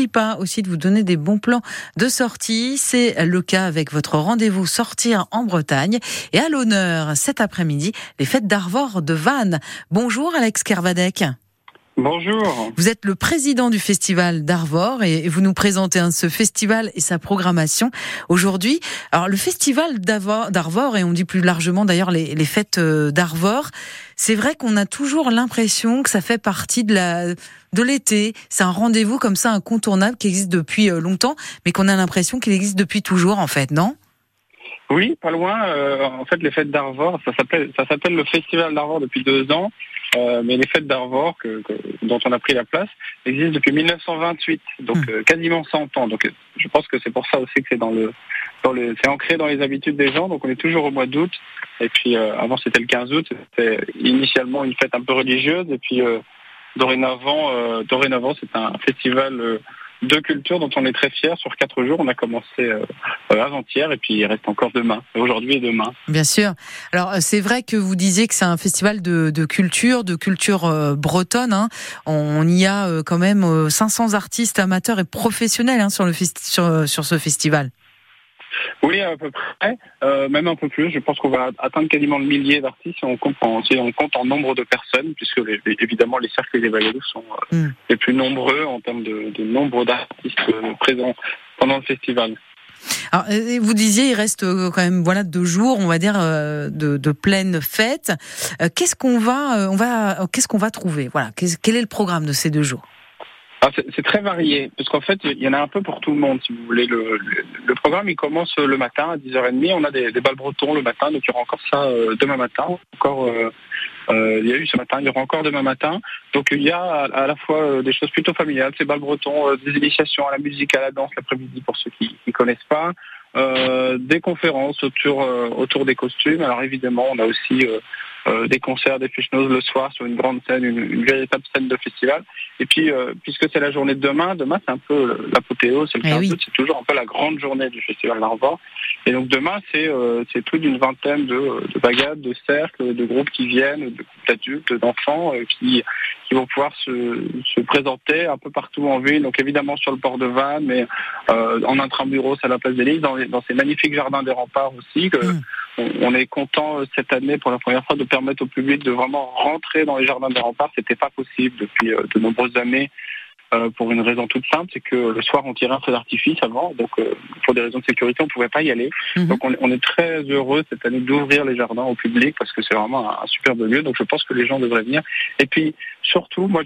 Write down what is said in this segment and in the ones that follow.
n'oublie pas aussi de vous donner des bons plans de sortie. C'est le cas avec votre rendez-vous sortir en Bretagne. Et à l'honneur, cet après-midi, les fêtes d'Arvor de Vannes. Bonjour Alex Kervadec. Bonjour. Vous êtes le président du festival d'Arvor et vous nous présentez ce festival et sa programmation aujourd'hui. Alors le festival d'Arvor et on dit plus largement d'ailleurs les, les, fêtes euh, d'Arvor, c'est vrai qu'on a toujours l'impression que ça fait partie de la de l'été. C'est un rendez-vous comme ça incontournable qui existe depuis euh, longtemps, mais qu'on a l'impression qu'il existe depuis toujours en fait, non? Oui, pas loin. Euh, en fait, les fêtes d'Arvor, ça s'appelle ça s'appelle le festival d'Arvor depuis deux ans. Euh, mais les fêtes d'Arvor, que, dont on a pris la place, existent depuis 1928, donc hmm. euh, quasiment 100 ans. Donc je pense que c'est pour ça aussi que c'est dans le, dans le, c'est ancré dans les habitudes des gens. Donc on est toujours au mois d'août. Et puis euh, avant c'était le 15 août, c'était initialement une fête un peu religieuse. Et puis dorénavant, dorénavant c'est un festival deux cultures dont on est très fiers. Sur quatre jours, on a commencé euh, euh, avant-hier et puis il reste encore demain, aujourd'hui et demain. Bien sûr. Alors euh, c'est vrai que vous disiez que c'est un festival de, culture, de culture bretonne. Hein. On, y a quand même 500 artistes amateurs et professionnels hein, sur, le sur, sur ce festival. Oui, à peu près, euh, même un peu plus. Je pense qu'on va atteindre quasiment le millier d'artistes si on compte en, on compte en nombre de personnes, puisque évidemment les cercles et les Valédous sont euh, hmm. les plus nombreux en termes de, nombre d'artistes euh, présents pendant le festival. Alors, vous disiez, il reste quand même voilà deux jours, on va dire de, de pleine fête. Qu'est-ce qu'on va, on va, qu'est-ce qu'on va trouver? Voilà, quel est le programme de ces deux jours? C'est très varié, parce qu'en fait, il y en a un peu pour tout le monde, si vous voulez. Le, le, programme, il commence le matin à 10h30. On a des, des balles bretons le matin, donc il y aura encore ça euh, demain matin. Encore, euh, euh, il y a eu ce matin, il y aura encore demain matin. Donc il y a à, la fois des choses plutôt familiales, ces balles bretons, des initiations à la musique, à la danse l'après-midi pour ceux qui ne connaissent pas. des conférences autour, autour des costumes. Alors évidemment, on a aussi euh, des concerts, des fichnos le soir sur une grande scène, une, véritable scène de festival. Et puis, euh, puisque c'est la journée de demain, demain c'est un peu l'apothéose, c'est le 15 eh c'est toujours un peu la grande journée du festival d'Arvor. Et donc demain, c'est euh, c'est plus d'une vingtaine de, de bagades, de cercles, de groupes qui viennent, de groupes d'adultes, d'enfants, qui, qui vont pouvoir se, se présenter un peu partout en ville. Donc évidemment sur le port de Vannes, mais en intramuros à la place des Lys, dans, dans, ces magnifiques jardins des remparts aussi. Que, mm on est content euh, cette année pour la première fois de permettre au public de vraiment rentrer dans les jardins des remparts. C'était pas possible depuis euh, de nombreuses années euh, pour une raison toute simple, c'est que le soir on tirait un feu d'artifice avant, donc pour des raisons de sécurité on pouvait pas y aller. Mhm. Donc on, est très heureux cette année d'ouvrir les jardins au public parce que c'est vraiment un, superbe lieu. Donc je pense que les gens devraient venir. Et puis surtout, moi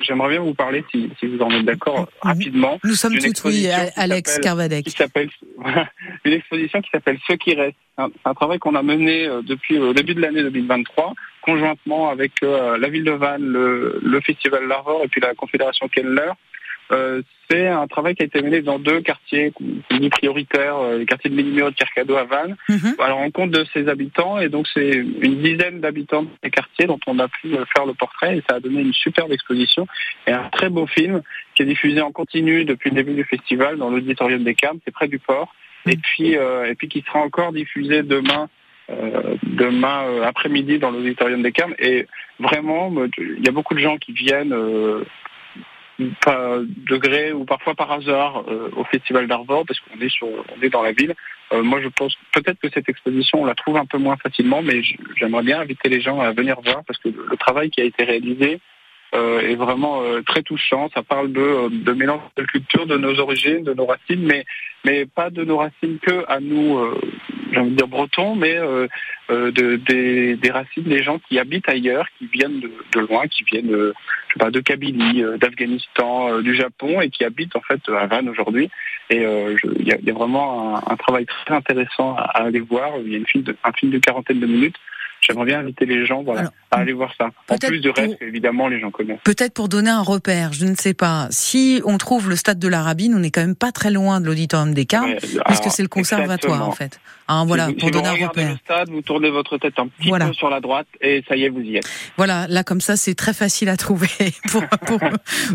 j'aimerais bien vous parler, si, vous en êtes d'accord, mhm. rapidement. Nous sommes tous oui, Alex Carvadec. Qui s'appelle une exposition qui s'appelle Ce qui reste. C'est un, travail qu'on a mené euh, depuis le début de l'année 2023 conjointement avec euh, la ville de Vannes, le, le Festival L'Arvor et puis la Confédération Keller. Euh, c'est un travail qui a été mené dans deux quartiers prioritaires, euh, les quartiers de Ménimur et de Carcado à Vannes, mhm. à la rencontre de ses habitants. Et donc c'est une dizaine d'habitants des quartiers dont on a pu faire le portrait et ça a donné une superbe exposition et un très beau film qui est diffusé en continu depuis le début du festival dans l'auditorium des Carmes, c'est près du port. Et mhm. puis, et puis qui sera encore diffusé demain euh, demain euh, après-midi dans l'auditorium des Carmes. Et vraiment, il y a beaucoup de gens qui viennent euh, de gré ou parfois par hasard au festival d'Arvor parce qu'on est sur on est dans la ville. moi je pense peut-être que cette exposition on la trouve un peu moins facilement mais j'aimerais bien inviter les gens à venir voir parce que le travail qui a été réalisé euh, est vraiment euh, très touchant. Ça parle de, euh, de mélange de culture, de nos origines, de nos racines, mais mais pas de nos racines que à nous, j'ai envie de dire bretons, mais de, des, des, racines des gens qui habitent ailleurs, qui viennent de, de loin, qui viennent je sais pas, de Kabylie, d'Afghanistan, du Japon et qui habitent en fait à Vannes aujourd'hui. Et il y, a, y, a, vraiment un, un, travail très intéressant à, aller voir. Il y a une film de, un film de quarantaine de minutes J'aimerais bien inviter les gens voilà, à aller voir ça. En plus de reste, évidemment, les gens connaissent. Peut-être pour donner un repère, je ne sais pas. Si on trouve le stade de la Rabine, on n'est quand même pas très loin de l'auditorium des Carmes, puisque c'est le conservatoire en fait. Hein, voilà, si pour donner un regardez repère. le stade, vous tournez votre tête un petit Voilà. peu sur la droite et ça y est, vous y êtes. Voilà, là comme ça, c'est très facile à trouver pour, pour,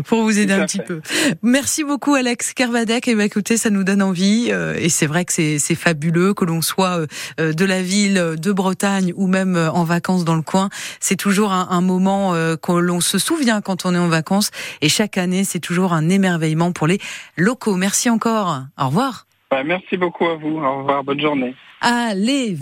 pour vous aider un petit fait. peu. Merci beaucoup Alex Kervadec. Et bah, écoutez, ça nous donne envie. euh, et c'est vrai que c'est fabuleux que l'on soit euh, euh, de la ville, de Bretagne ou même euh, en vacances dans le coin. C'est toujours un, un moment euh, que l'on se souvient quand on est en vacances. Et chaque année, c'est toujours un émerveillement pour les locaux. Merci encore. Au revoir. Ouais, merci beaucoup à vous. Au revoir. Bonne journée. Allez